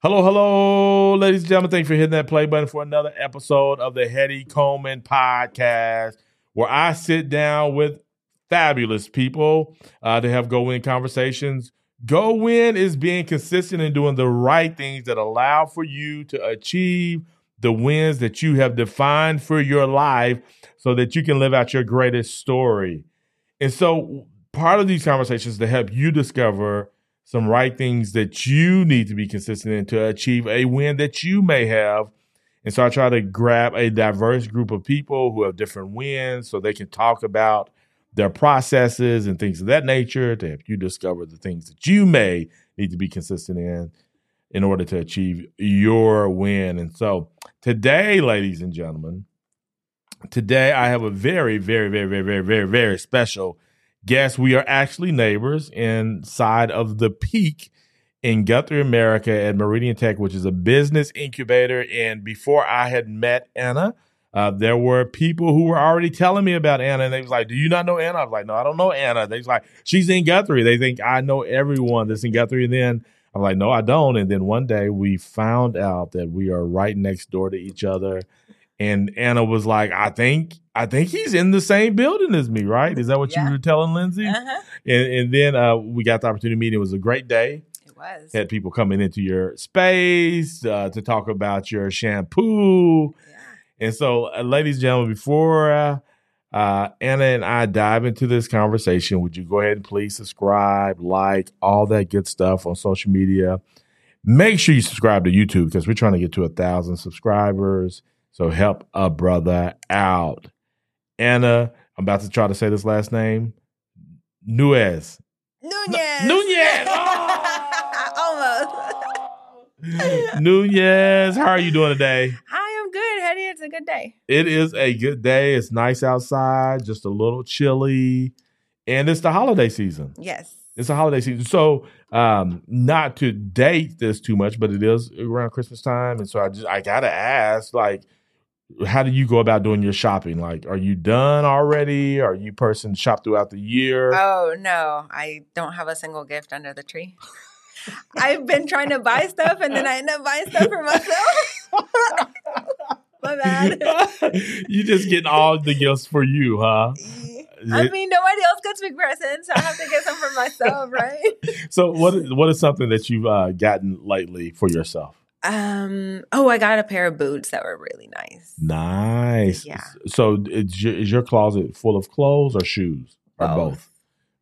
Hello, hello, ladies and gentlemen. Thanks for hitting that play button for another episode of the Hetty Coleman podcast, where I sit down with fabulous people uh, to have go win conversations. Go win is being consistent and doing the right things that allow for you to achieve the wins that you have defined for your life so that you can live out your greatest story. And so, part of these conversations to help you discover some right things that you need to be consistent in to achieve a win that you may have. And so, I try to grab a diverse group of people who have different wins so they can talk about their processes and things of that nature to help you discover the things that you may need to be consistent in in order to achieve your win. And so today, ladies and gentlemen, today I have a very, very, very, very, very, very, very special guest. We are actually neighbors inside of the peak in Guthrie, America at Meridian Tech, which is a business incubator. And before I had met Anna, uh, there were people who were already telling me about Anna, and they was like, "Do you not know Anna?" I was like, "No, I don't know Anna." They was like, "She's in Guthrie." They think I know everyone that's in Guthrie. And then I'm like, "No, I don't." And then one day we found out that we are right next door to each other, and Anna was like, "I think, I think he's in the same building as me, right?" Is that what Yeah. you were telling Lindsay? Uh-huh. And, and then uh, we got the opportunity to meet. It was a great day It was. had people coming into your space uh, to talk about your shampoo. Yeah. And so, uh, ladies and gentlemen, before uh, uh, Anna and I dive into this conversation, would you go ahead and please subscribe, like, all that good stuff on social media? Make sure you subscribe to YouTube because we're trying to get to a thousand subscribers. So help a brother out. Anna, I'm about to try to say this last name. Nuez. Nunez. Nunez! Almost. Nunez, how are you doing today? I am good, Hetty. It's a good day. It is a good day. It's nice outside, just a little chilly, and it's the holiday season. Yes. It's a holiday season. So, um, not to date this too much, but it is around Christmas time, and so I just I gotta ask, like, how do you go about doing your shopping? Like, are you done already? Are you person shop throughout the year? Oh no, I don't have a single gift under the tree. I've been trying to buy stuff and then I end up buying stuff for myself. My bad. you just getting all the gifts for you, huh? I mean, nobody else gets me presents, so I have to get some for myself, right? So what is, what is something that you've uh, gotten lately for yourself? Um. Oh, I got a pair of boots that were really nice. Nice. Yeah. So is your, is your closet full of clothes or shoes or both? Both.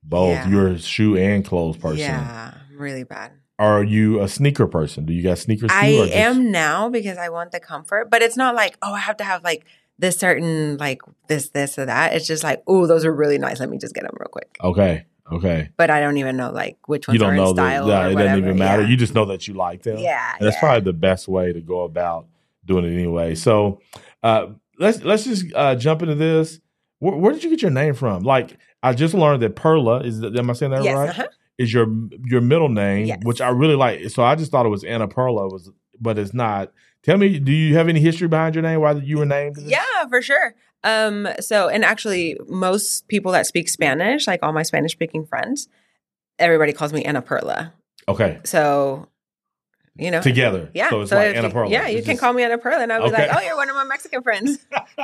Both. Yeah. You're a shoe and clothes person. Yeah, really bad. Are you a sneaker person? Do you got sneakers? I just- am now because I want the comfort, but it's not like, oh, I have to have like this certain, like this, this, or that. It's just like, oh, those are really nice. Let me just get them real quick. Okay. Okay. But I don't even know like which ones You don't in know that style. yeah, it whatever. doesn't even matter. Yeah. You just know that you like them. yeah, And that's yeah. probably the best way to go about doing it anyway. So uh, let's let's just uh, jump into this. Where, where did you get your name from? Like I just learned that Perla is. Am I saying that yes, right? uh-huh. Is your your middle name, Yes. which I really like. So I just thought it was Anna Perla, was but it's not. Tell me, do you have any history behind your name? Why you were named? Yeah, for sure. Um, so and actually most people that speak Spanish, like all my Spanish speaking friends, everybody calls me Ana Perla. Okay. So you know Together. Yeah. So it's like if Anna Perla. Yeah, you It's can just- call me Anna Perla and I'll be Okay. like, Oh, you're one of my Mexican friends.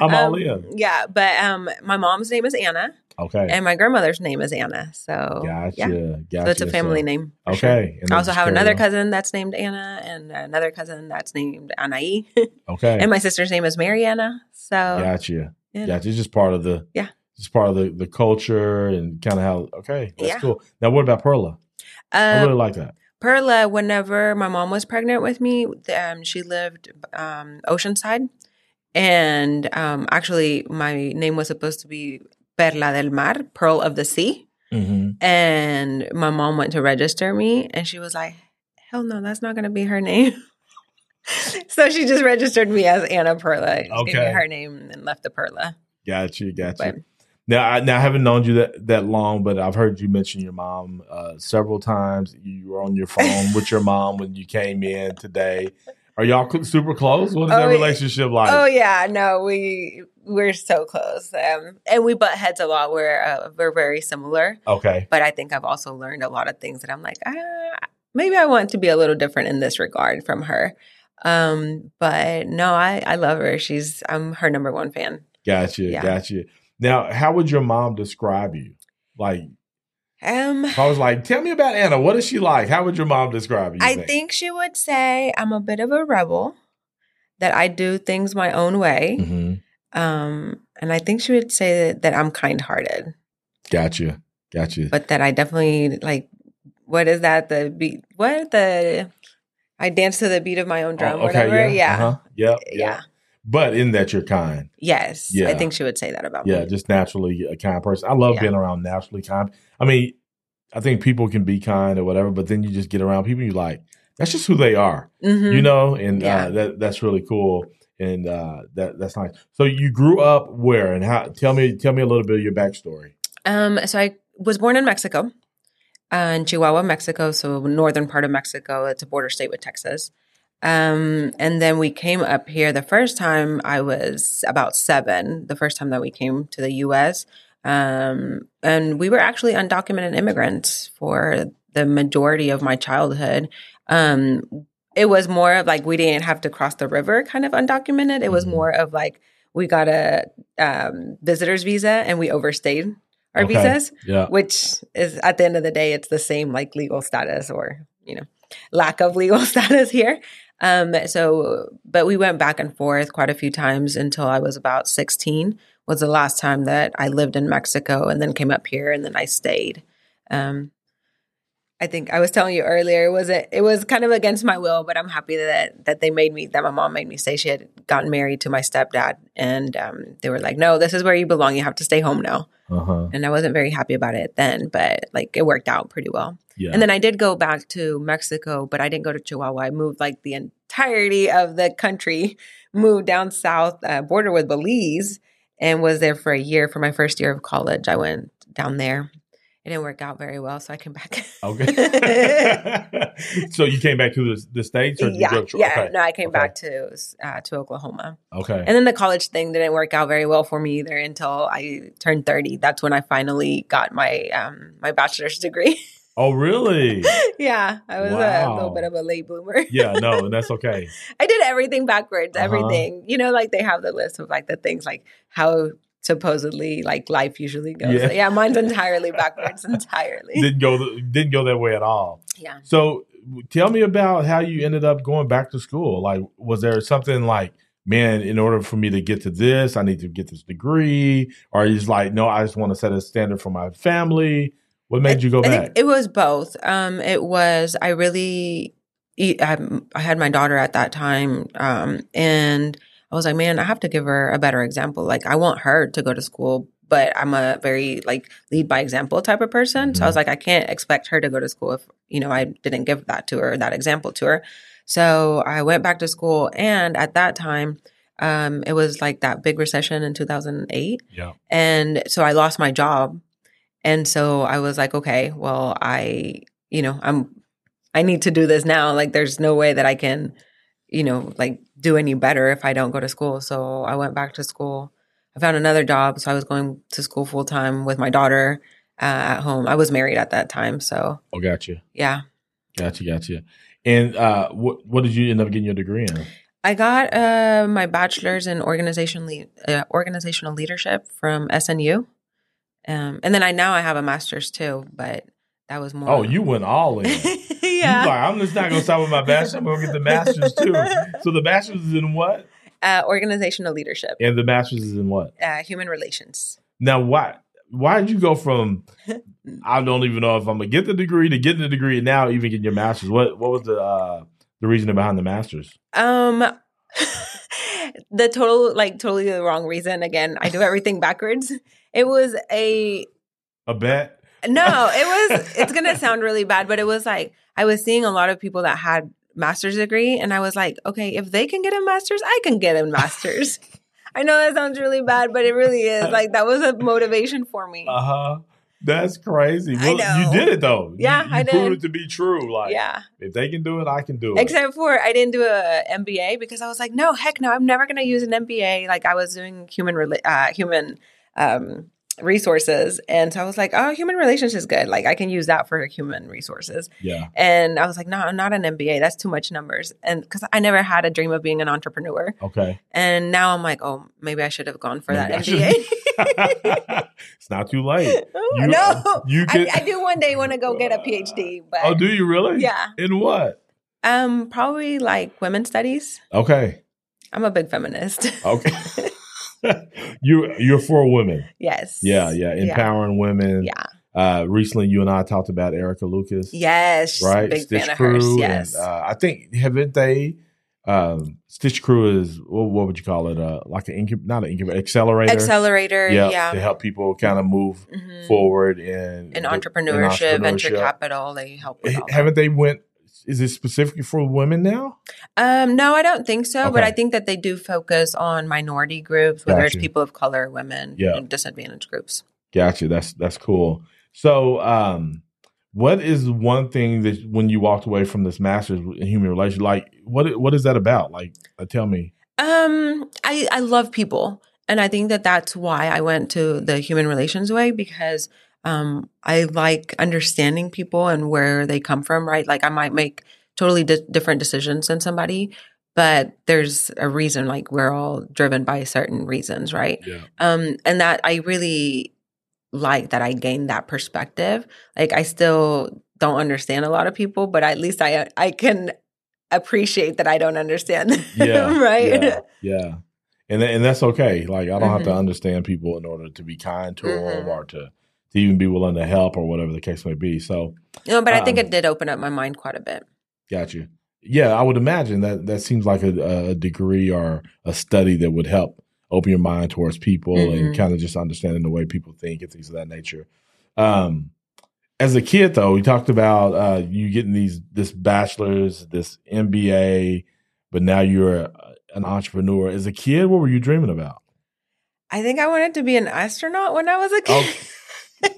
I'm all Um, in. Yeah, but um my mom's name is Anna Okay. and my grandmother's name is Anna. So gotcha. yeah. Gotcha. So it's a family So- name. for sure. Okay. I also have another on. cousin that's named Anna and another cousin that's named Anai. Okay. and my sister's name is Mariana. So Gotcha. yeah. Gotcha. It's just part of the Yeah. It's part of the the culture and kind of how. Okay, that's Yeah. cool. Now, what about Perla? I Um, really like that. Perla, whenever my mom was pregnant with me, um, she lived um, Oceanside. And um, actually, my name was supposed to be Perla del Mar, Pearl of the Sea. Mm-hmm. And my mom went to register me, and she was like, hell no, that's not going to be her name. so she just registered me as Anna Perla. Gave Okay. me her name and left the Perla. Gotcha. Gotcha. But Now, I, now I haven't known you that, that long, but I've heard you mention your mom uh, several times. You were on your phone with your mom when you came in today. Are y'all super close? What is Oh, that relationship like? Oh yeah, no, we we're so close, um, and we butt heads a lot. We're uh, we're very similar, Okay. but I think I've also learned a lot of things that I'm like, ah, maybe I want to be a little different in this regard from her. Um, but no, I, I love her. She's I'm her number one fan. Gotcha, Yeah. gotcha. Now, how would your mom describe you? Like, Um, I was like, tell me about Anna. What is she like? How would your mom describe you? I think she would say I'm a bit of a rebel, that I do things my own way. hmm Um, and I think she would say that, that I'm kind hearted, Gotcha, gotcha. but that I definitely like, what is that? The beat, what the, I dance to the beat of my own drum, Oh, whatever. Yeah. uh-huh. Yep, Yeah. But in that you're kind. Yes. Yeah. I think she would say that about Yeah, me. just naturally a kind person. I love Yeah. being around naturally kind. I mean, I think people can be kind or whatever, but then you just get around people, you're like, that's just who they are, Mhm. you know, and Yeah. uh, that that's really cool, and uh, that that's nice. So you grew up where, and how? Tell me, tell me a little bit of your backstory. Um, so I was born in Mexico, uh, in Chihuahua, Mexico, so northern part of Mexico. It's a border state with Texas. Um, and then we came up here the first time I was about seven, the first time that we came to the US. Um, and we were actually undocumented immigrants for the majority of my childhood. Um, it was more of like we didn't have to cross the river kind of undocumented. It was Mhm. more of like we got a um, visitor's visa and we overstayed our Okay. visas Yeah, which is at the end of the day it's the same like legal status or you know lack of legal status here um so but we went back and forth quite a few times until i was about 16 was the last time that i lived in mexico and then came up here and then i stayed um I think I was telling you earlier, it was a, it was kind of against my will, but I'm happy that that they made me that my mom made me say She had gotten married to my stepdad, and um, they were like, "No, this is where you belong. You have to stay home now." uh huh. and I wasn't very happy about it then, but like it worked out pretty well. Yeah, And then I did go back to Mexico, but I didn't go to Chihuahua. I moved like the entirety of the country, moved down south, uh, border with Belize, and was there for a year for my first year of college. I went down there. It didn't work out very well, so I came back. okay. so you came back to the, the states, or did you yeah, to- yeah. Okay. No, I came Okay. back to uh, to Oklahoma, okay. and then the college thing didn't work out very well for me either until I turned thirty. That's when I finally got my um, my bachelor's degree. oh, really? yeah, I was a Wow. little bit of a late bloomer. Yeah. No, and that's okay. I did everything backwards, Uh-huh. everything. You know, like they have the list of like the things like how supposedly like life usually goes. Yeah. Yeah, mine's entirely backwards, entirely. didn't go th- didn't go that way at all. yeah. So tell me about how you ended up going back to school. Like, was there something like, man, in order for me to get to this, I need to get this degree, or you just like, no, I just want to set a standard for my family. What made you go I back? it was both. Um, it was I really, I had my daughter at that time, um, and I was like, man, I have to give her a better example. Like, I want her to go to school, but I'm a very like lead by example type of person. So I was like, I can't expect her to go to school if you know I didn't give that to her, that example to her. So I went back to school, and at that time, um, it was like that big recession in 2008. yeah. And so I lost my job. And so I was like, okay, well, I, you know, I'm, I need to do this now. Like, there's no way that I can, you know, like do any better if I don't go to school. So I went back to school. I found another job. So I was going to school full time with my daughter uh, at home. I was married at that time. So Oh, gotcha, yeah. gotcha, gotcha. And uh, what what did you end up getting your degree in? I got uh, my bachelor's in organization le- uh, organizational leadership from SNU. Um, and then I now I have a master's too, but that was more. Oh, you went all in. yeah. Like, I'm just not gonna stop with my bachelor. I'm gonna get the master's too. So the bachelor's is in what? uh, organizational leadership, And the master's is in what? uh, human relations. Now, why why did you go from I don't even know if I'm gonna get the degree to getting the degree and now even getting your master's? What what was the uh, the reasoning behind the master's? Um, the total like totally the wrong reason. Again, I do everything backwards. It was a A bet? No. It was. It's gonna sound really bad, but it was like I was seeing a lot of people that had master's degree, and I was like, okay, if they can get a master's, I can get a master's. I know that sounds really bad, but it really is. Like that was a motivation for me. Uh huh. That's crazy. I Well, know. you did it though. You- Yeah, you, I proved did. it to be true. Like, yeah. if they can do it, I can do it. Except for I didn't do a MBA because I was like, no, heck no, I'm never going to use an MBA. Like I was doing human rela- uh, human um, resources. And so I was like, oh, human relations is good. Like I can use that for human resources. Yeah. And I was like, no, I'm not an MBA. That's too much numbers. And because I never had a dream of being an entrepreneur. Okay. And now I'm like, oh, maybe I should have gone for Maybe that MBA. it's not too late. You- no, you I, I do one day want to go get a PhD, but Oh, do you really? yeah, In what? um, probably like women's studies. Okay. I'm a big feminist. Okay. you you're for women. yes. Yeah, yeah. Empowering women. Yeah. Uh recently you and I talked about Erika Lucas. Yes. Right? Big Stitch fan of Crew. hers. and, Yes. uh, I think haven't they um Stitch Crew is what, what would you call it? Uh like an incub not an incubator, accelerator. Accelerator. yeah, Yeah. To help people kind of move Mhm. forward in In entrepreneurship, venture entrepreneurship. capital, they help. Haven't they went is it specifically for women now? Um, no, I don't think so. But I think that they do focus on minority groups, whether it's people of color, women, Yeah. and disadvantaged groups. Gotcha. That's that's cool. So, um, what is one thing that when you walked away from this master's in human relations, like what what is that about? Like, uh, tell me. Um, I I love people, and I think that that's why I went to the human relations way because um I like understanding people and where they come from. Right, like I might make totally di- different decisions than somebody, but there's a reason. Like we're all driven by certain reasons, right? Yeah. um and that i really like that i gained that perspective like i still don't understand a lot of people but at least i i can appreciate that i don't understand them, Yeah. right Yeah. yeah. And tha- and that's okay. Like I don't have to Mhm. understand people in order to be kind to them Mhm. or to to even be willing to help or whatever the case may be. So, no but i think Um, it did open up my mind quite a bit got you. Yeah, I would imagine that that seems like a, a degree or a study that would help open your mind towards people and Mhm. kind of just understanding the way people think and things of that nature. Um, as a kid, though, we talked about uh, you getting these this bachelor's, this MBA, but now you're an entrepreneur. As a kid, what were you dreaming about? i think i wanted to be an astronaut when i was a kid okay,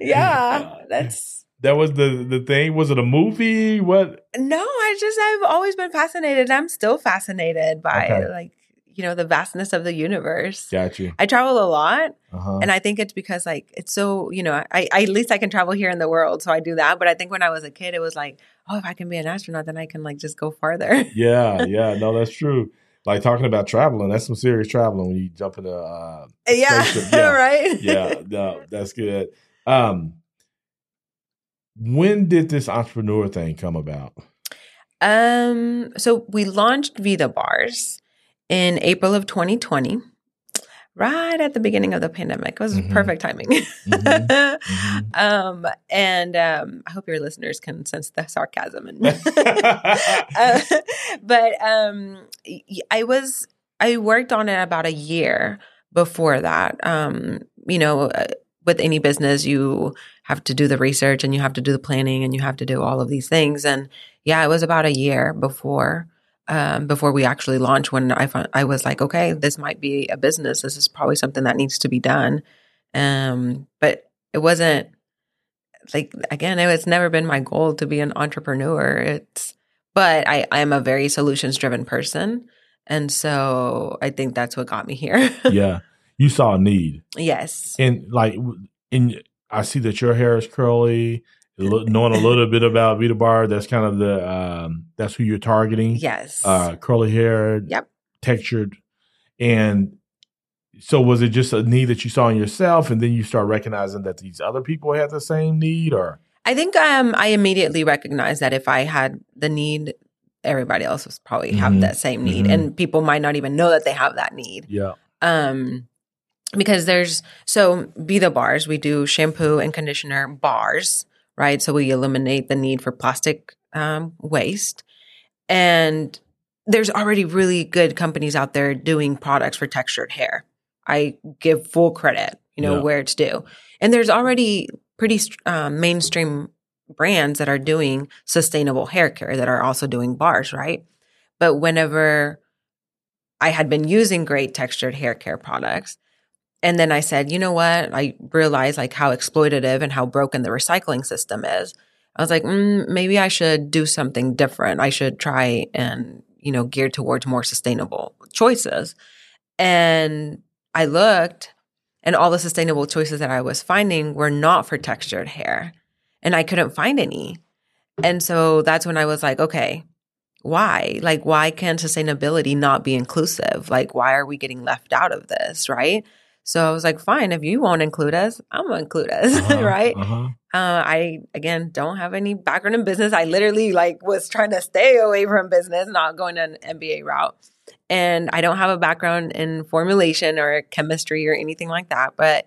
yeah that's that was the the thing. Was it a movie? What? no i just i've always been fascinated i'm still fascinated by Okay. like you know the vastness of the universe Got you. i travel a lot Uh-huh. And I think it's because like it's so you know I, I at least I can travel here in the world, so I do that. But I think when I was a kid, it was like, oh, if I can be an astronaut, then I can like just go farther. Yeah, yeah, no, that's true. Like talking about traveling, that's some serious traveling when you jump into uh yeah, yeah. right. yeah, no, that's good. Um when did this entrepreneur thing come about? Um. So we launched Vida Bars in April of 2020, right at the beginning of the pandemic. It was Mhm. perfect timing. Mhm, mhm. um. And um. I hope your listeners can sense the sarcasm me. uh, but um i was i worked on it about a year before that um you know uh, with any business you have to do the research and you have to do the planning and you have to do all of these things and yeah it was about a year before um, before we actually launched when I found, I was like, okay, this might be a business. This is probably something that needs to be done. Um, but it wasn't like again, it was never been my goal to be an entrepreneur. It's but I I'm a very solutions driven person, and so I think that's what got me here. yeah. You saw a need. yes. And like and I see that your hair is curly. Knowing a little bit about Vida Bar, that's kind of the um that's who you're targeting. Yes. Uh curly hair, Yep. textured. And so was it just a need that you saw in yourself and then you start recognizing that these other people had the same need or I think um I immediately recognized that if I had the need, everybody else was probably have Mhm. that same need, Mhm. and people might not even know that they have that need. yeah. um because there's so Vida bars we do shampoo and conditioner bars right so we eliminate the need for plastic um, waste and there's already really good companies out there doing products for textured hair i give full credit you know Yeah. where it's due and there's already pretty um, mainstream brands that are doing sustainable hair care that are also doing bars right but whenever I had been using great textured hair care products. And then I said, you know what? I realized like how exploitative and how broken the recycling system is. I was like, mm, maybe I should do something different. I should try and, you know, gear towards more sustainable choices. And I looked and all the sustainable choices that I was finding were not for textured hair and I couldn't find any. And so that's when I was like, okay, why? Like, why can sustainability not be inclusive? Like, why are we getting left out of this? Right. So I was like, fine, if you won't include us, I'm gonna include us, Uh-huh, right? uh-huh. Uh, I again don't have any background in business. I literally like was trying to stay away from business, not going an MBA route, and I don't have a background in formulation or chemistry or anything like that. But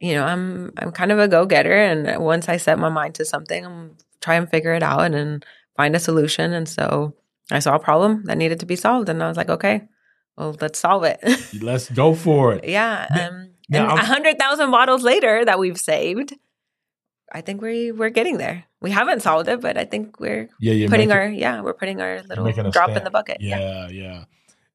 you know, I'm I'm kind of a go getter, and once I set my mind to something, I'm try and figure it out and then find a solution. And so I saw a problem that needed to be solved, and I was like, okay, well, let's solve it. Let's go for it. Yeah. Um, now and a hundred thousand bottles later that we've saved, I think we we're getting there. We haven't solved it, but I think we're Yeah, putting our yeah we're putting our little making drop in the bucket. Yeah. Yeah, yeah.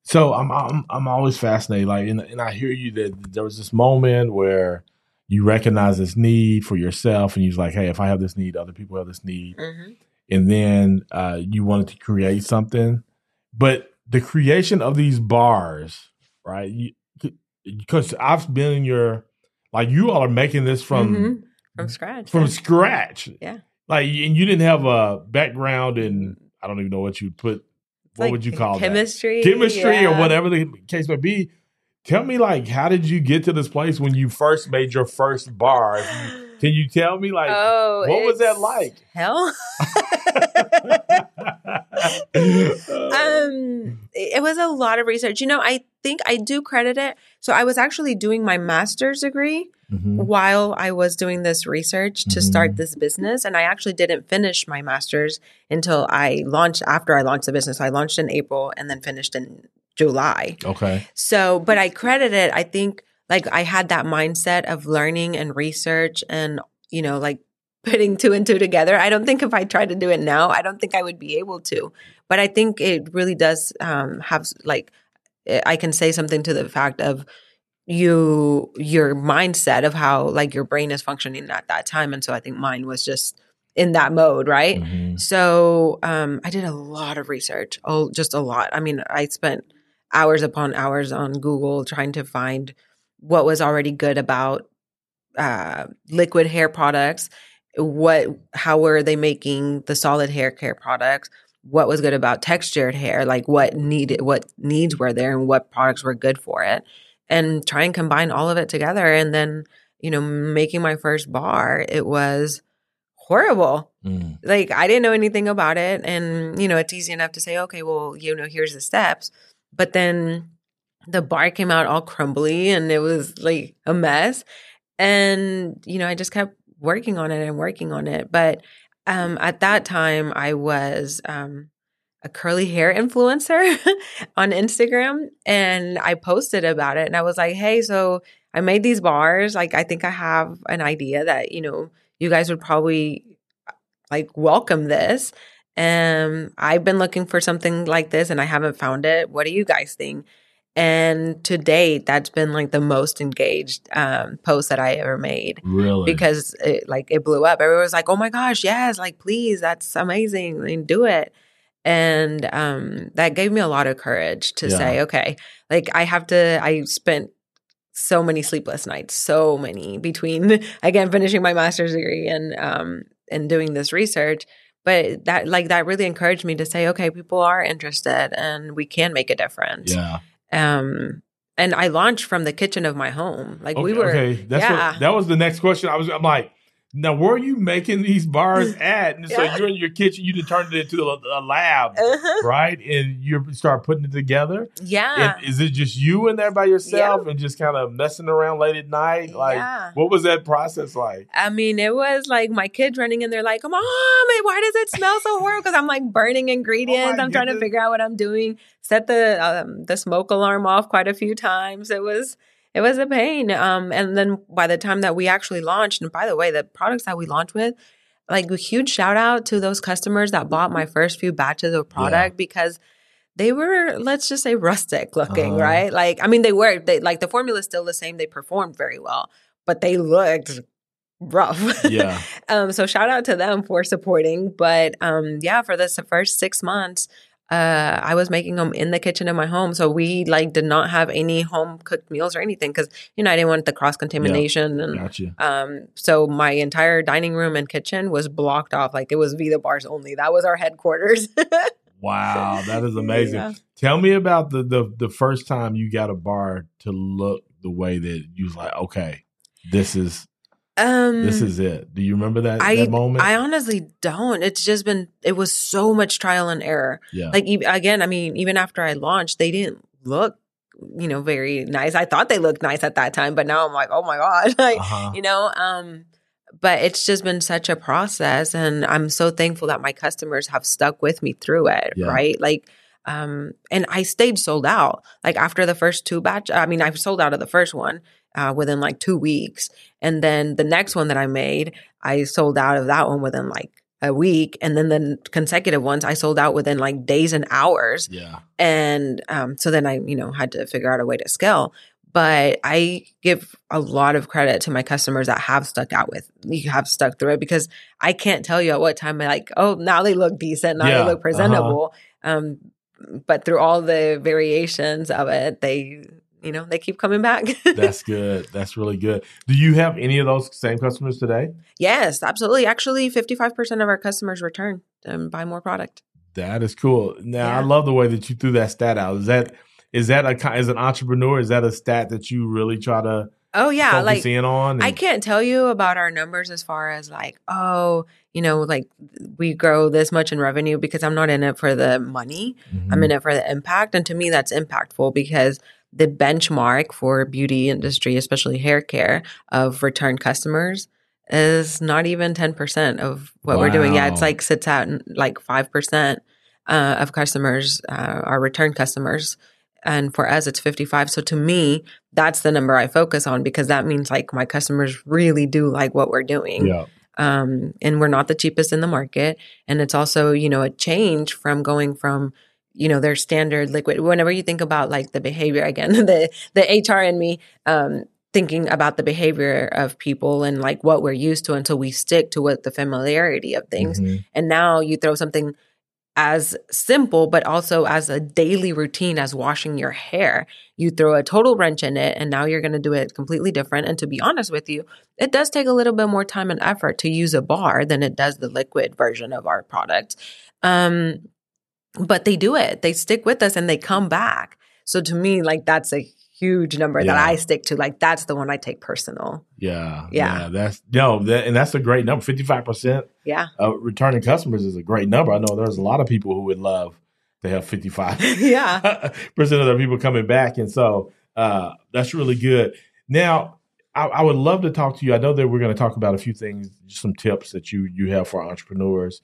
So I'm I'm I'm always fascinated. Like, and, and I hear you that there was this moment where you recognize this need for yourself, and you're like, hey, if I have this need, other people have this need, hmm and then uh, you wanted to create something, but the creation of these bars, right? Because I've been in your like you all are making this from Mhm. from scratch. from yeah. scratch. Yeah. Like, and you didn't have a background in I don't even know what you'd put. It's What like would you call that? chemistry? chemistry or whatever the case may be. Tell me, like, how did you get to this place when you first made your first bar? Can you tell me, like, oh, what was that like? Hell. um it was a lot of research. You know i think i do credit it. So i was actually doing my master's degree Mhm. while i was doing this research to Mhm. start this business. And i actually didn't finish my master's until i launched after i launched the business. I launched in april and then finished in july. Okay. so, but I credit it, I think like I had that mindset of learning and research and, you know, like putting two and two together. I don't think if I tried to do it now, I don't think I would be able to. But I think it really does um, have like, I can say something to the fact of you, your mindset of how like your brain is functioning at that time. And so I think mine was just in that mode, right? Mhm. So um, I did a lot of research. Oh, just a lot. I mean, I spent hours upon hours on Google trying to find what was already good about uh, liquid hair products. What, how were they making the solid hair care products? What was good about textured hair? Like what needed, what needs were there, and what products were good for it, and try and combine all of it together. And then, you know, making my first bar, it was horrible Mm. like I didn't know anything about it. And, you know, it's easy enough to say, okay, well, you know, here's the steps. But then the bar came out all crumbly and it was like a mess. And, you know, I just kept working on it and working on it. But um, at that time, I was um, a curly hair influencer on Instagram and I posted about it. And I was like, hey, so I made these bars. Like, I think I have an idea that, you know, you guys would probably like welcome this. Um, I've been looking for something like this and I haven't found it. What do you guys think? And to date, that's been like the most engaged um, post that I ever made Really? because it like it blew up. Everyone was like, "Oh my gosh, yes! Like, please, that's amazing! Like, do it." And um, that gave me a lot of courage to Yeah. say, "Okay, like I have to." I spent so many sleepless nights, so many between again finishing my master's degree and um and doing this research. But that like that really encouraged me to say, "Okay, people are interested, and we can make a difference." yeah. Um, and I launched from the kitchen of my home. Like Okay, we were, okay. That's yeah. what, that was the next question. I was. I'm like, now where are you making these bars at? And so Yeah. you're in your kitchen. You just turned it into a, a lab, Uh-huh. right? And you start putting it together. Yeah. And is it just you in there by yourself and just kind of messing around late at night? Like, Yeah. what was that process like? I mean, it was like my kids running in there, like, "Mom, why does it smell so horrible?" Because I'm like burning ingredients. my I'm trying to figure out what I'm doing. Set the um, the smoke alarm off quite a few times. It was it was a pain. Um, and then by the time that we actually launched, and by the way, the products that we launched with, like a huge shout out to those customers that bought my first few batches of product because they were let's just say rustic looking Uh-huh. right like i mean they were they like the formula is still the same they performed very well but they looked rough Yeah. um so shout out to them for supporting but um yeah for this first six months uh, I was making them in the kitchen in my home. So we like did not have any home cooked meals or anything because you know I didn't want the cross contamination and Gotcha. um. So my entire dining room and kitchen was blocked off. Like it was Vida bars only. That was our headquarters. Wow, that is amazing. Yeah. Tell me about the, the the first time you got a bar to look the way that you was like, okay, this is Um, this is it. Do you remember that, I that moment? I honestly don't. It's just been it was so much trial and error. yeah. Like again, I mean, even after I launched, they didn't look, you know, very nice. I thought they looked nice at that time, but now I'm like, oh my god, like uh-huh. you know. Um, but it's just been such a process, and I'm so thankful that my customers have stuck with me through it. Yeah. Right, like. Um, and I stayed sold out. Like after the first two batch, I mean, I sold out of the first one uh, within like two weeks, and then the next one that I made, I sold out of that one within like a week, and then the consecutive ones I sold out within like days and hours. Yeah. And um, so then I, you know, had to figure out a way to scale. But I give a lot of credit to my customers that have stuck out with, you have stuck through it because I can't tell you at what time I like, oh, now they look decent, now Yeah, they look uh-huh. presentable. Um, but through all the variations of it, they, you know, they keep coming back. That's good. That's really good. Do you have any of those same customers today? yes, absolutely. Actually, 55% of our customers return and buy more product. That is cool. Now I love the way that you threw that stat out. Is that is that a as an entrepreneur? Is that a stat that you really try to Oh, yeah. focus Like, in on? I can't tell you about our numbers as far as like, oh, you know, like we grow this much in revenue because I'm not in it for the money. Mhm. I'm in it for the impact. And to me, that's impactful because the benchmark for beauty industry, especially hair care, of return customers is not even 10% of what we're doing. Yeah, it's like sits at like 5% uh, of customers uh, are return customers. And for us, it's 55. So to me, that's the number I focus on because that means like my customers really do like what we're doing yeah. um, and we're not the cheapest in the market. And it's also, you know, a change from going from, you know, their standard liquid. Whenever you think about like the behavior again, the the HR in me, um, thinking about the behavior of people and like what we're used to until we stick to what the familiarity of things. Mhm. And now you throw something as simple, but also as a daily routine as washing your hair. You throw a total wrench in it, and now you're going to do it completely different. And to be honest with you, it does take a little bit more time and effort to use a bar than it does the liquid version of our product. Um, but they do it, they stick with us and they come back. So to me, like that's a huge number that I stick to. Like that's the one I take personal. Yeah. Yeah. That's no, that, and that's a great number. Fifty five percent Yeah. of returning customers is a great number. I know there's a lot of people who would love to have fifty five yeah. percent of their people coming back, and so uh, that's really good. Now, I, I would love to talk to you. I know that we're going to talk about a few things, some tips that you you have for entrepreneurs.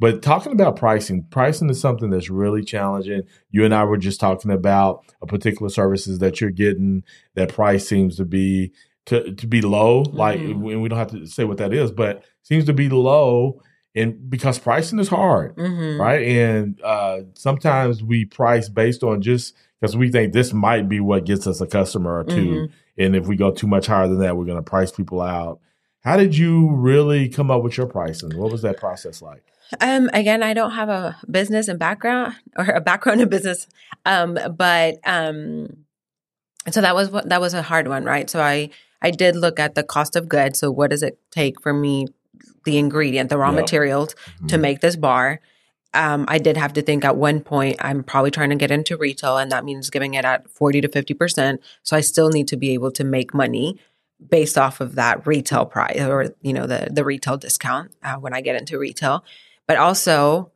But talking about pricing, pricing is something that's really challenging. You and I were just talking about a particular services that you're getting. That price seems to be to to be low. Like, Mhm. and we don't have to say what that is, but seems to be low, and because pricing is hard hmm right? And uh, sometimes we price based on just because we think this might be what gets us a customer or 2 Mhm. and if we go too much higher than that, we're going to price people out. How did you really come up with your pricing? What was that process like? Um, again, I don't have a business and background or a background in business. Um, but um, so that was what that was a hard one, right? So I I did look at the cost of goods. So what does it take for me, the ingredient, the raw Yeah. materials to Mhm. make this bar? Um, I did have to think at one point I'm probably trying to get into retail, and that means giving it at forty to fifty percent. So I still need to be able to make money based off of that retail price or you know the the retail discount uh, when I get into retail. But also,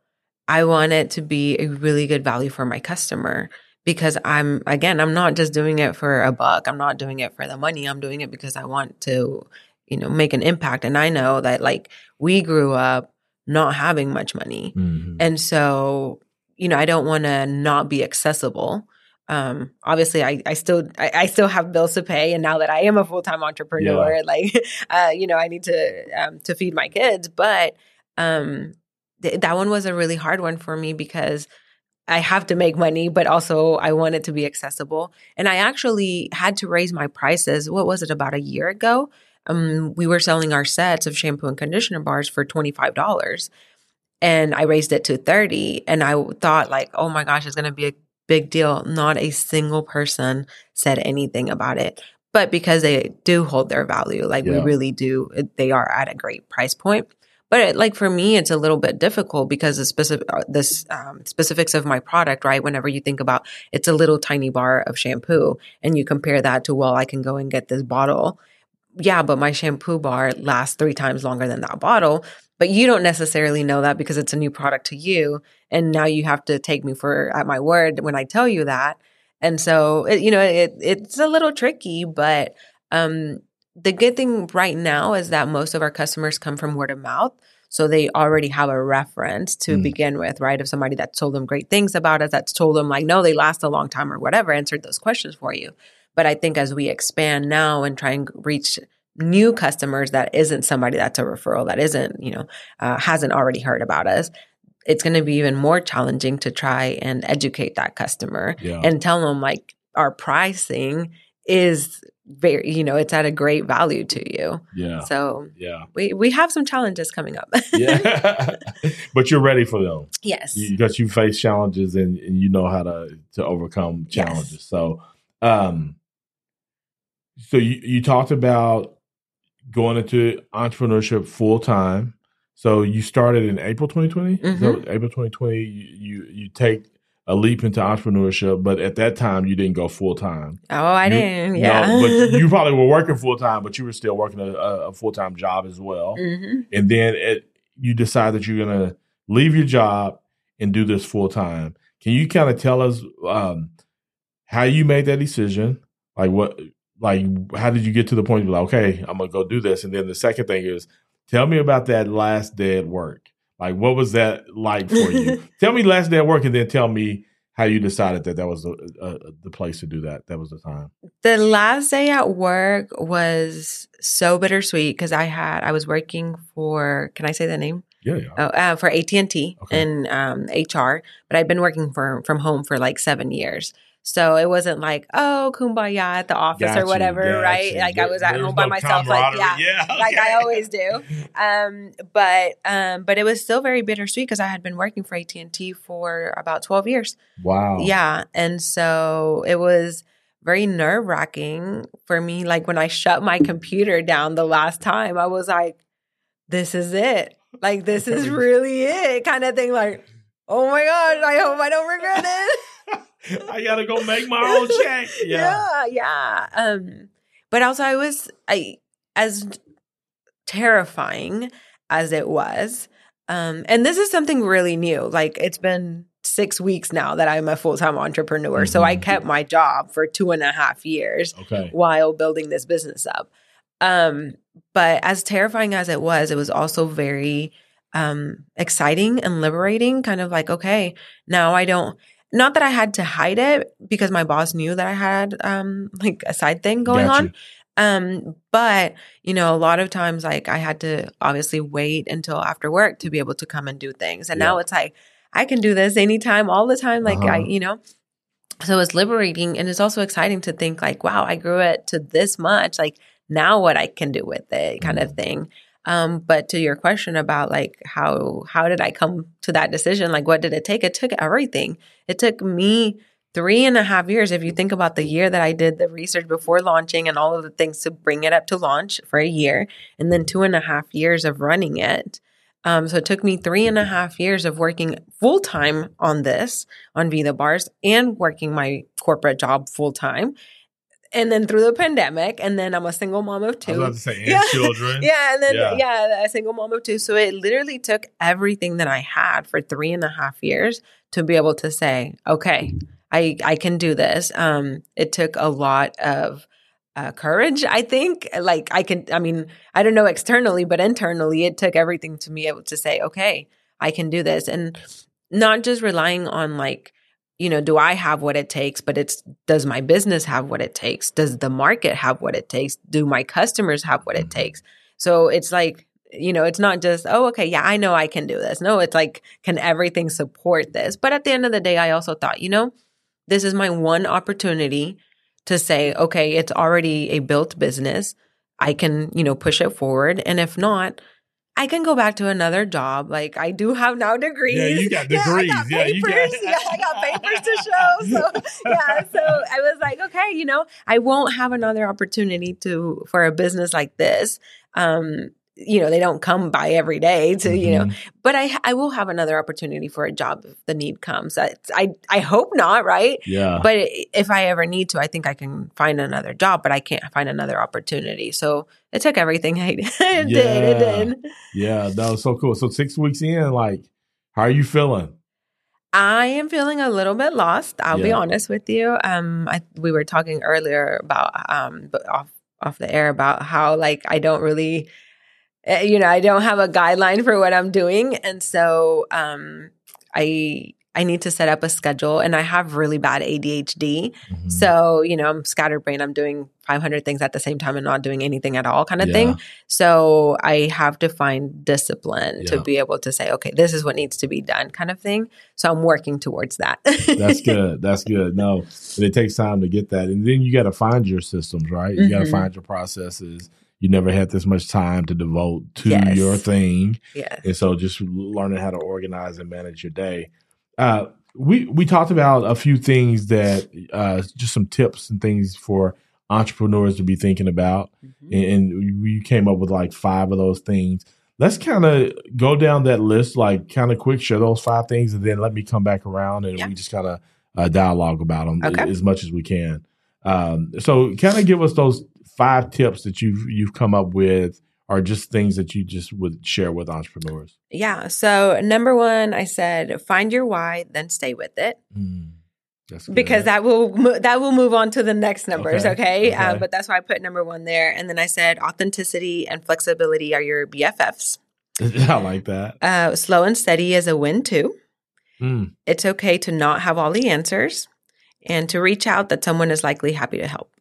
I want it to be a really good value for my customer because I'm again I'm not just doing it for a buck. I'm not doing it for the money. I'm doing it because I want to you know make an impact. And I know that like we grew up not having much money. Mhm. And so, you know, I don't want to not be accessible. Um, obviously I, I still, I, I still have bills to pay. And now that I am a full-time entrepreneur, like, uh, you know, I need to, um, to feed my kids, but, um, th- that one was a really hard one for me because I have to make money, but also I want it to be accessible. And I actually had to raise my prices. What was it about a year ago? Um, we were selling our sets of shampoo and conditioner bars for $25 and I raised it to 30 and I thought like, oh my gosh, it's going to be a big deal. Not a single person said anything about it. But because they do hold their value, like we really do, they are at a great price point. But it, like for me, it's a little bit difficult because the specific uh, this um, specifics of my product, right? Whenever you think about it's a little tiny bar of shampoo, and you compare that to well, I can go and get this bottle. Yeah, but my shampoo bar lasts three times longer than that bottle. But you don't necessarily know that because it's a new product to you, and now you have to take me for at my word when I tell you that. And so, it, you know, it it's a little tricky, but um, the good thing right now is that most of our customers come from word of mouth. So they already have a reference to Mm. begin with, right? Of somebody that told them great things about us, that's told them like, no, they last a long time or whatever, answered those questions for you. But I think as we expand now and try and reach new customers that isn't somebody that's a referral, that isn't, you know, uh, hasn't already heard about us, it's going to be even more challenging to try and educate that customer Yeah. and tell them like our pricing is very, you know, it's at a great value to you. yeah. So Yeah. we we have some challenges coming up. Yeah. but you're ready for them. yes. You- because you face challenges and, and you know how to to overcome Yes. challenges. So, um, so you you talked about going into entrepreneurship full time. So you started in April 2020. Mm-hmm. April 2020, you, you take a leap into entrepreneurship, but at that time you didn't go full time. oh, I You- didn't. Yeah. No, but you probably were working full time, but you were still working a, a full time job as well. hmm And then it, you decide that you're gonna leave your job and do this full time. Can you kind of tell us um, how you made that decision? Like what, like how did you get to the point of like, okay, I'm gonna go do this? And then the second thing is, tell me about that last day at work. Like what was that like for you? tell me last day at work, and then tell me how you decided that that was the, uh, the place to do that. That was the time. The last day at work was so bittersweet because I had I was working for. Can I say the name? Yeah, yeah. Oh, uh, for AT and T Okay. in um, HR, but I'd been working for from home for like seven years. So it wasn't like oh kumbaya at the office Got or whatever, got right? Like I was at home by no myself, like yeah, yeah, like I always do. Um, but um, but it was still very bittersweet because I had been working for AT and T for about twelve years. Wow. Yeah, and so it was very nerve wracking for me. Like when I shut my computer down the last time, I was like, "This is it. Like this is really it." Kind of thing. Like, oh my god, I hope I don't regret it. I gotta go make my own check. Yeah. yeah, yeah. Um, but also I was I as terrifying as it was. Um, and this is something really new. Like it's been six weeks now that I'm a full time entrepreneur. So I Mhm. kept my job for two and a half years Okay. while building this business up. Um, but as terrifying as it was, it was also very um, exciting and liberating. Kind of like, okay, now I don't. Not that I had to hide it because my boss knew that I had um, like a side thing going Got on. Um, but you know, a lot of times, like I had to obviously wait until after work to be able to come and do things. And now it's like I can do this anytime, all the time. Like I, Uh-huh. you know, so it's liberating and it's also exciting to think like, wow, I grew it to this much. Like now what I can do with it kind Mm-hmm. of thing. Um, but to your question about like how how did I come to that decision? Like what did it take? It took everything. It took me three and a half years. If you think about the year that I did the research before launching and all of the things to bring it up to launch for a year, and then two and a half years of running it. Um, so it took me three and a half years of working full time on this, on Vida Bars, and working my corporate job full time. And then through the pandemic, and then I'm a single mom of I was two. about to say, and Yeah. children. Yeah, and then Yeah. yeah. a single mom of two. So it literally took everything that I had for three and a half years to be able to say, okay, I I can do this. Um, it took a lot of uh, courage. I think, like I can. I mean, I don't know externally, but internally, it took everything to be able to say, okay, I can do this, and not just relying on like you know, do I have what it takes? But it's does my business have what it takes? Does the market have what it takes? Do my customers have what it Mhm. takes? So it's like, you know, it's not just, oh, okay, yeah, I know I can do this. No, it's like, can everything support this? But at the end of the day, I also thought, you know, this is my one opportunity to say, okay, it's already a built business. I can, you know, push it forward. And if not, I can go back to another job. Like I do have now degrees. Yeah, you got degrees. Yeah, I got Yeah, you papers. got- yeah, I got papers to show. So yeah, so I was like, okay, you know, I won't have another opportunity to for a business like this. Um, you know, they don't come by every day to, you know, Mhm. but I I will have another opportunity for a job if the need comes. I I, I hope not, right? yeah, But if I ever need to, I think I can find another job, but I can't find another opportunity. So it took everything I did. It did. It Yeah. did. yeah, that was so cool. So six weeks in, like, how are you feeling? I am feeling a little bit lost. I'll be honest with you. Um, I, we were talking earlier about um, off off the air about how like I don't really, you know, I don't have a guideline for what I'm doing, and so um, I I need to set up a schedule, and I have really bad ADHD. Mhm. So, you know, I'm scatterbrained. I'm doing 500 things at the same time and not doing anything at all, kind of Yeah. thing. So, I have to find discipline to be able to say, okay, this is what needs to be done, kind of thing. So, I'm working towards that. That's good. That's good. No, but it takes time to get that, and then you got to find your systems, right? You got to find your processes. You never had this much time to devote to Yes. your thing, yes. and so just learning how to organize and manage your day. Uh, we we talked about a few things that uh, just some tips and things for entrepreneurs to be thinking about, Mhm. and, and we came up with like five of those things. Let's kind of go down that list, like kind of quick, share those five things, and then let me come back around and Yeah. we just kind of uh, dialogue about them Okay. as much as we can. Um, so, kind of give us those five tips that you've you've come up with, or just things that you just would share with entrepreneurs. Yeah. So, number one, I said, find your why, then stay with it. Mm, because that will that will move on to the next numbers Okay, okay, Uh, but that's why i put number one there and then i said authenticity and flexibility are your bffs I like that. uh, slow and steady is a win too Mm, it's okay to not have all the answers and to reach out that someone is likely happy to help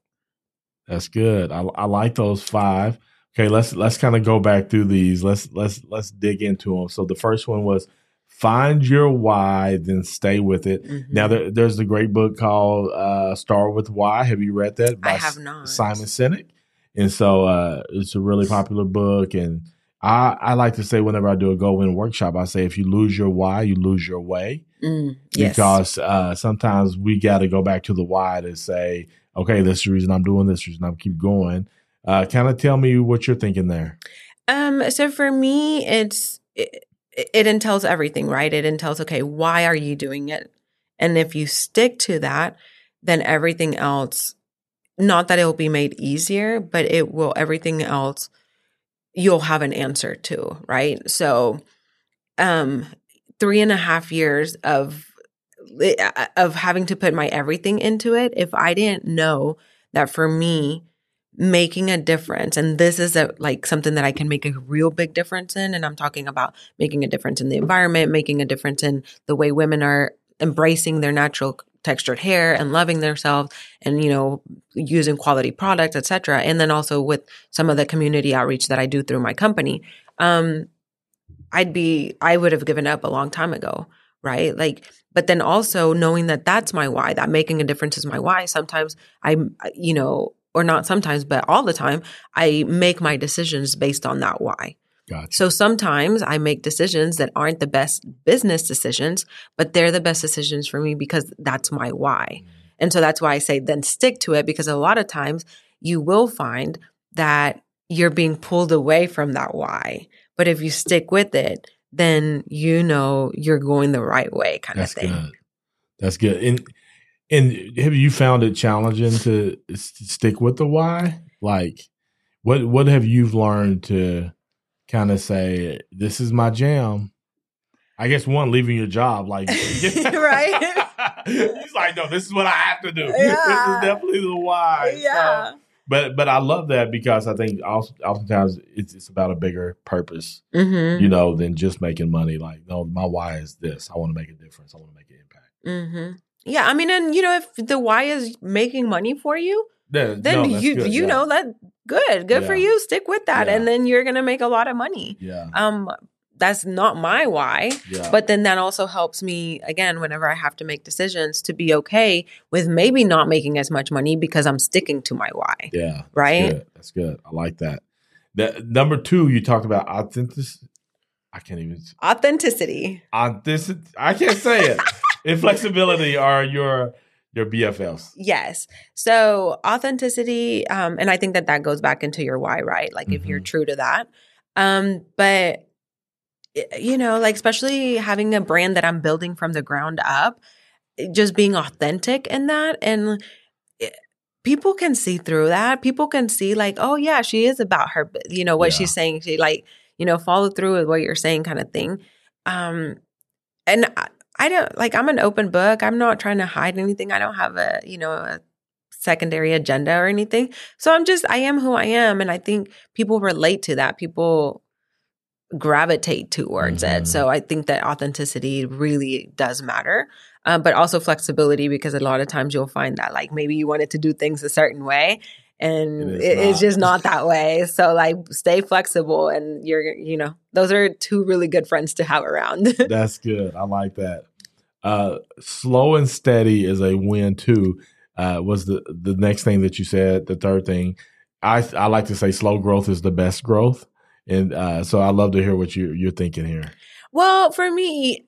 that's good. I, I like those five. Okay, let's let's kind of go back through these. Let's let's let's dig into them. So the first one was find your why, then stay with it. Mhm. Now there, there's a great book called uh, "Start with Why." Have you read that? I have not. Simon Sinek, and so uh, it's a really popular book. And I I like to say whenever I do a go in workshop, I say if you lose your why, you lose your way Mm, yes because uh, sometimes we got to go back to the why to say, okay, this is the reason I'm doing this, reason I'm keep going. Uh, kind of tell me what you're thinking there. Um, so for me, it's it, it entails everything, right? It entails okay, why are you doing it? And if you stick to that, then everything else, not that it will be made easier, but it will everything else you'll have an answer to, right? So um three and a half years of of having to put my everything into it, if I didn't know that for me making a difference and this is a like something that I can make a real big difference in and I'm talking about making a difference in the environment, making a difference in the way women are embracing their natural textured hair and loving themselves and you know using quality products etc and then also with some of the community outreach that I do through my company. Um I'd be I would have given up a long time ago right? Like but then also knowing that that's my why that making a difference is my why. Sometimes i you know or not sometimes but all the time i make my decisions based on that why. Gotcha. so sometimes i make decisions that aren't the best business decisions but they're the best decisions for me because that's my why. Mm. And so that's why i say then stick to it because a lot of times you will find that you're being pulled away from that why but if you stick with it then you know you're going the right way kind That's of thing good. That's good. And and have you found it challenging to stick with the why? Like, what what have you learned to kind of say this is my jam? I guess one leaving your job, like Right? He's like, no, this is what I have to do. This is definitely the why. So- yeah but but I love that because I think oftentimes it's it's about a bigger purpose, mm-hmm. you know, than just making money. Like, no, my why is this. I want to make a difference. I want to make an impact. Mm-hmm. Yeah, I mean, and you know, if the why is making money for you, Yeah, then no, you good, you yeah. know that good, good for you. Stick with that, Yeah. and then you're gonna make a lot of money. Yeah, Um, that's not my why, yeah. but then that also helps me again whenever I have to make decisions to be okay with maybe not making as much money because I'm sticking to my why. yeah, that's Right? good. That's good. I like that. That number two, you talked about authenticity. I can't even authenticity. Authenticity. I can't say it. Inflexibility are your your BFFs. Yes. So authenticity, um, and I think that that goes back into your why, right? Like mm-hmm. if you're mm-hmm. true to that. Um, but Eh, you know, like especially having a brand that I'm building from the ground up, eh, just being authentic in that and eh, people can see through that. People can see like, oh yeah, she is about her, you know, what yeah. she's saying. She like, you know, follow through with what you're saying kind of thing. Um, and I, I don't like, I'm an open book. I'm not trying to hide anything. I don't have a, you know, a secondary agenda or anything. So I'm just, I am who I am. And I think people relate to that. People gravitate towards mm-hmm. it. So I think that authenticity really does matter um, but also flexibility because a lot of times you'll find that like maybe you wanted to do things a certain way and it it's just not that way. So like stay flexible and you're you know those are two really good friends to have around. That's good. I like that. Uh, slow and steady is a win too. Uh, was the the next thing that you said. The third thing, I I like to say slow growth is the best growth, and uh, so I love to hear what you you're thinking here. Well, for me,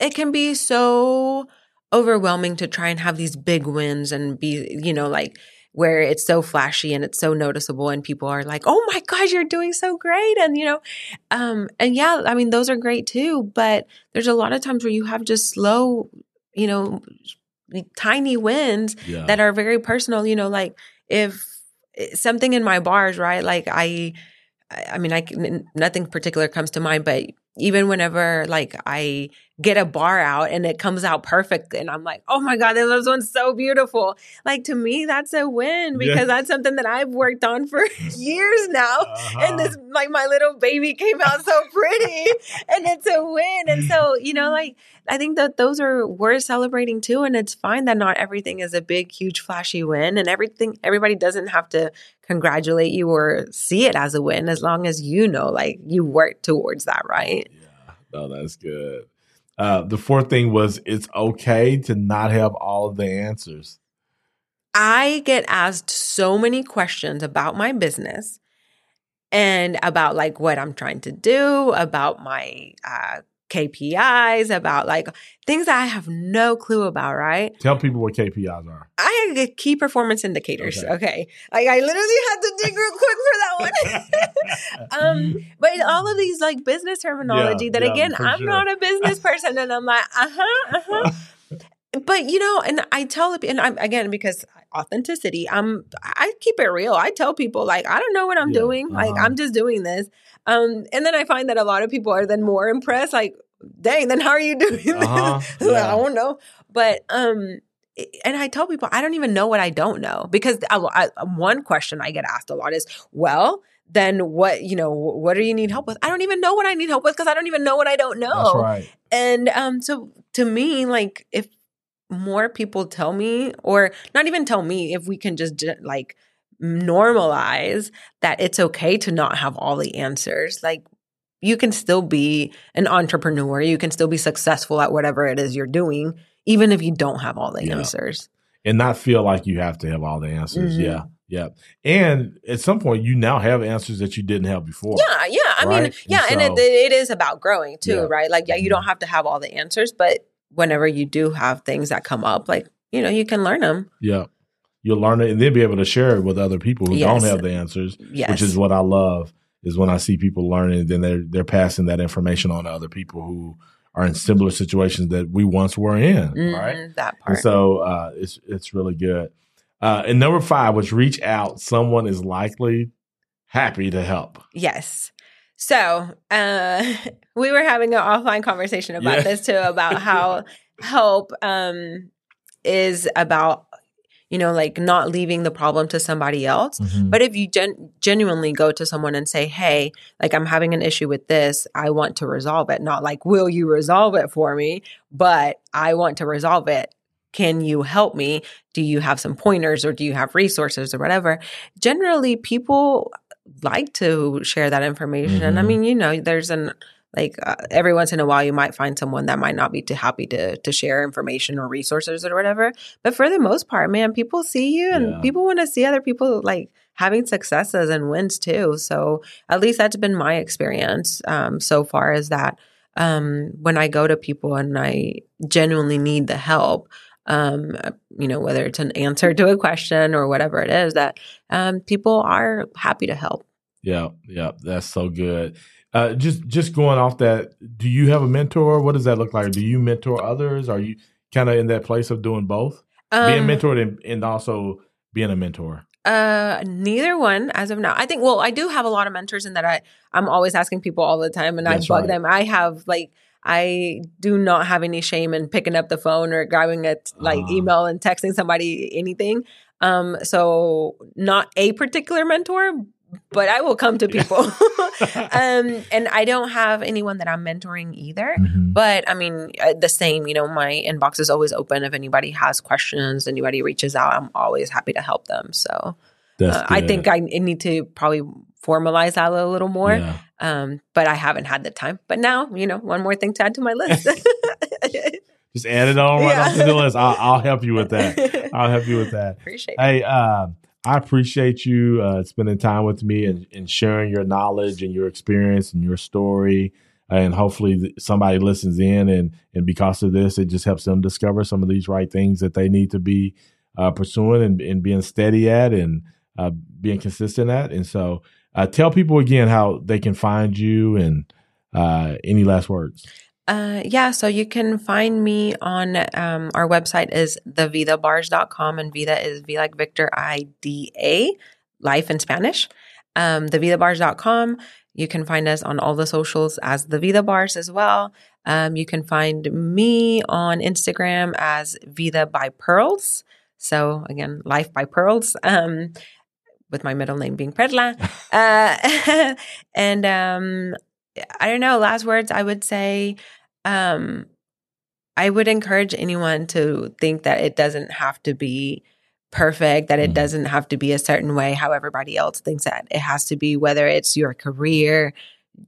it can be so overwhelming to try and have these big wins and be, you know, like where it's so flashy and it's so noticeable and people are like, "Oh my gosh, you're doing so great." And you know, um and yeah, I mean those are great too, but there's a lot of times where you have just slow, you know, tiny wins yeah. that are very personal, you know, like if eh, something in my bars, right? Like I I mean, I can, nothing particular comes to mind, but even whenever like I get a bar out and it comes out perfect and I'm like, oh my God, this one's so beautiful. Like to me, that's a win because yeah. that's something that I've worked on for years now. Uh-huh. And this like my little baby came out so pretty and it's a win. And so, you know, like I think that those are worth celebrating too. And it's fine that not everything is a big, huge, flashy win. And everything everybody doesn't have to congratulate you or see it as a win as long as you know like you work towards that, right? Yeah. No, that's good. Uh, the fourth thing was it's okay to not have all of the answers. I get asked so many questions about my business and about like what I'm trying to do, about my uh, KPIs, about like things that I have no clue about, right? Tell people what KPIs are. I have key performance indicators. Okay. okay. Like I literally had to dig real quick for that one. um, but all of these like business terminology yeah, that yeah, again, I'm sure. not a business person and I'm like, uh-huh, uh-huh. but you know, and I tell and I'm again because authenticity, I'm I keep it real. I tell people like I don't know what I'm yeah, doing. Uh-huh. Like I'm just doing this. Um, and then I find that a lot of people are then more impressed, like, dang, then how are you doing uh-huh. this? Yeah. I don't know. But um, and I tell people I don't even know what I don't know because I, I, one question I get asked a lot is, well, then what you know what do you need help with i don't even know what i need help with because i don't even know what i don't know That's right. and um so to me like if more people tell me or not even tell me if we can just like normalize that it's okay to not have all the answers. Like you can still be an entrepreneur, you can still be successful at whatever it is you're doing, even if you don't have all the yeah. answers. And not feel like you have to have all the answers. Mm-hmm. Yeah. Yeah. And at some point, you now have answers that you didn't have before. Yeah. Yeah. I right? mean, yeah. And, so, and it, it is about growing too, yeah. right? Like, yeah, you don't mm-hmm. have to have all the answers, but whenever you do have things that come up, like, you know, you can learn them. Yeah you'll learn it and then be able to share it with other people who yes. don't have the answers, yes. which is what I love is when I see people learning, then they're, they're passing that information on to other people who are in similar situations that we once were in. Mm, right. That part. And so, uh, it's, it's really good. Uh, and number five was reach out. Someone is likely happy to help. Yes. So, uh, we were having an offline conversation about yeah. this too, about how help, um, is about you know, like not leaving the problem to somebody else. Mm-hmm. But if you gen- genuinely go to someone and say, Hey, like I'm having an issue with this, I want to resolve it, not like, will you resolve it for me? But I want to resolve it. Can you help me? Do you have some pointers or do you have resources or whatever? Generally, people like to share that information. Mm-hmm. I mean, you know, there's an like uh, every once in a while you might find someone that might not be too happy to to share information or resources or whatever but for the most part man people see you and yeah. people want to see other people like having successes and wins too. So at least that's been my experience um, so far is that um, when I go to people and I genuinely need the help, um, you know, whether it's an answer to a question or whatever it is, that um, people are happy to help. Yeah, yeah, that's so good. Uh, just just going off that, do you have a mentor? What does that look like? Do you mentor others? Are you kind of in that place of doing both, being Um, mentored and, and also being a mentor? Uh, neither one as of now. I think. Well, I do have a lot of mentors in that I I'm always asking people all the time, and That's I bug right. them. I have like I do not have any shame in picking up the phone or grabbing it like Ah. email and texting somebody anything. Um, so not a particular mentor, but I will come to people. um, and I don't have anyone that I'm mentoring either. Mhm. But I mean, uh, the same, you know, my inbox is always open. If anybody has questions, anybody reaches out, I'm always happy to help them. So uh, I think I need to probably formalize that a little more. Yeah. Um, but I haven't had the time. But now, you know, one more thing to add to my list. Just add it on right Yeah. off to the list. I'll, I'll help you with that. I'll help you with that. Appreciate it. Hey, uh, I appreciate you uh, spending time with me and, and sharing your knowledge and your experience and your story. And hopefully, somebody listens in, and and because of this, it just helps them discover some of these right things that they need to be uh, pursuing and, and being steady at and uh, being consistent at. And so, uh, tell people again how they can find you and uh, any last words. Uh, yeah, so you can find me on um, our website is thevidabars.com and Vida is V like Victor I D A, life in Spanish. Um, thevidabars.com. You can find us on all the socials as the Vida Bars as well. Um, you can find me on Instagram as Vida by Pearls. So again, life by Pearls. Um, with my middle name being Perla. Uh, and um, I don't know, last words, I would say um, I would encourage anyone to think that it doesn't have to be perfect, that it Mhm. doesn't have to be a certain way, how everybody else thinks that it has to be, whether it's your career,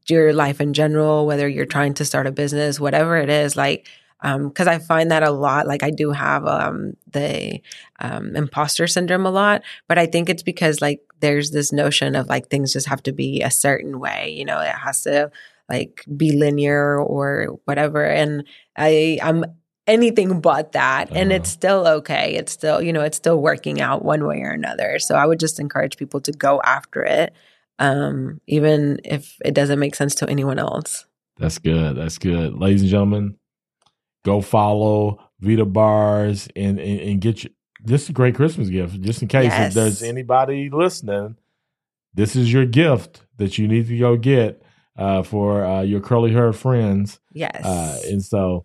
your life in general, whether you're trying to start a business, whatever it is, like, because I find that a lot. Like I do have um, the um, imposter syndrome a lot, but I think it's because like there's this notion of like things just have to be a certain way. You know, it has to like be linear or whatever. And I I'm anything but that, and Uh-huh. it's still okay. It's still you know it's still working out one way or another. So I would just encourage people to go after it, um, even if it doesn't make sense to anyone else. That's good. That's good. Ladies and gentlemen, go follow Vida Bars and, and, and get you this is a great Christmas gift. Just in case Yes. if there's anybody listening, this is your gift that you need to go get uh, for uh, your curly haired friends. Yes. Uh, and so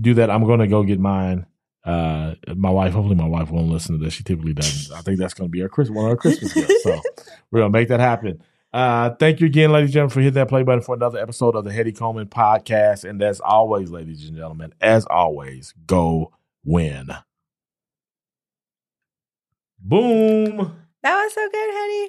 do that. I'm going to go get mine. Uh, my wife, hopefully my wife won't listen to this. She typically doesn't. I think that's going to be our Christmas, one of our Christmas gifts. So we're going to make that happen. Uh, thank you again, ladies and gentlemen, for hitting that play button for another episode of the Hetty Coleman podcast. And as always, ladies and gentlemen, as always, go win. Boom. that was so good, honey.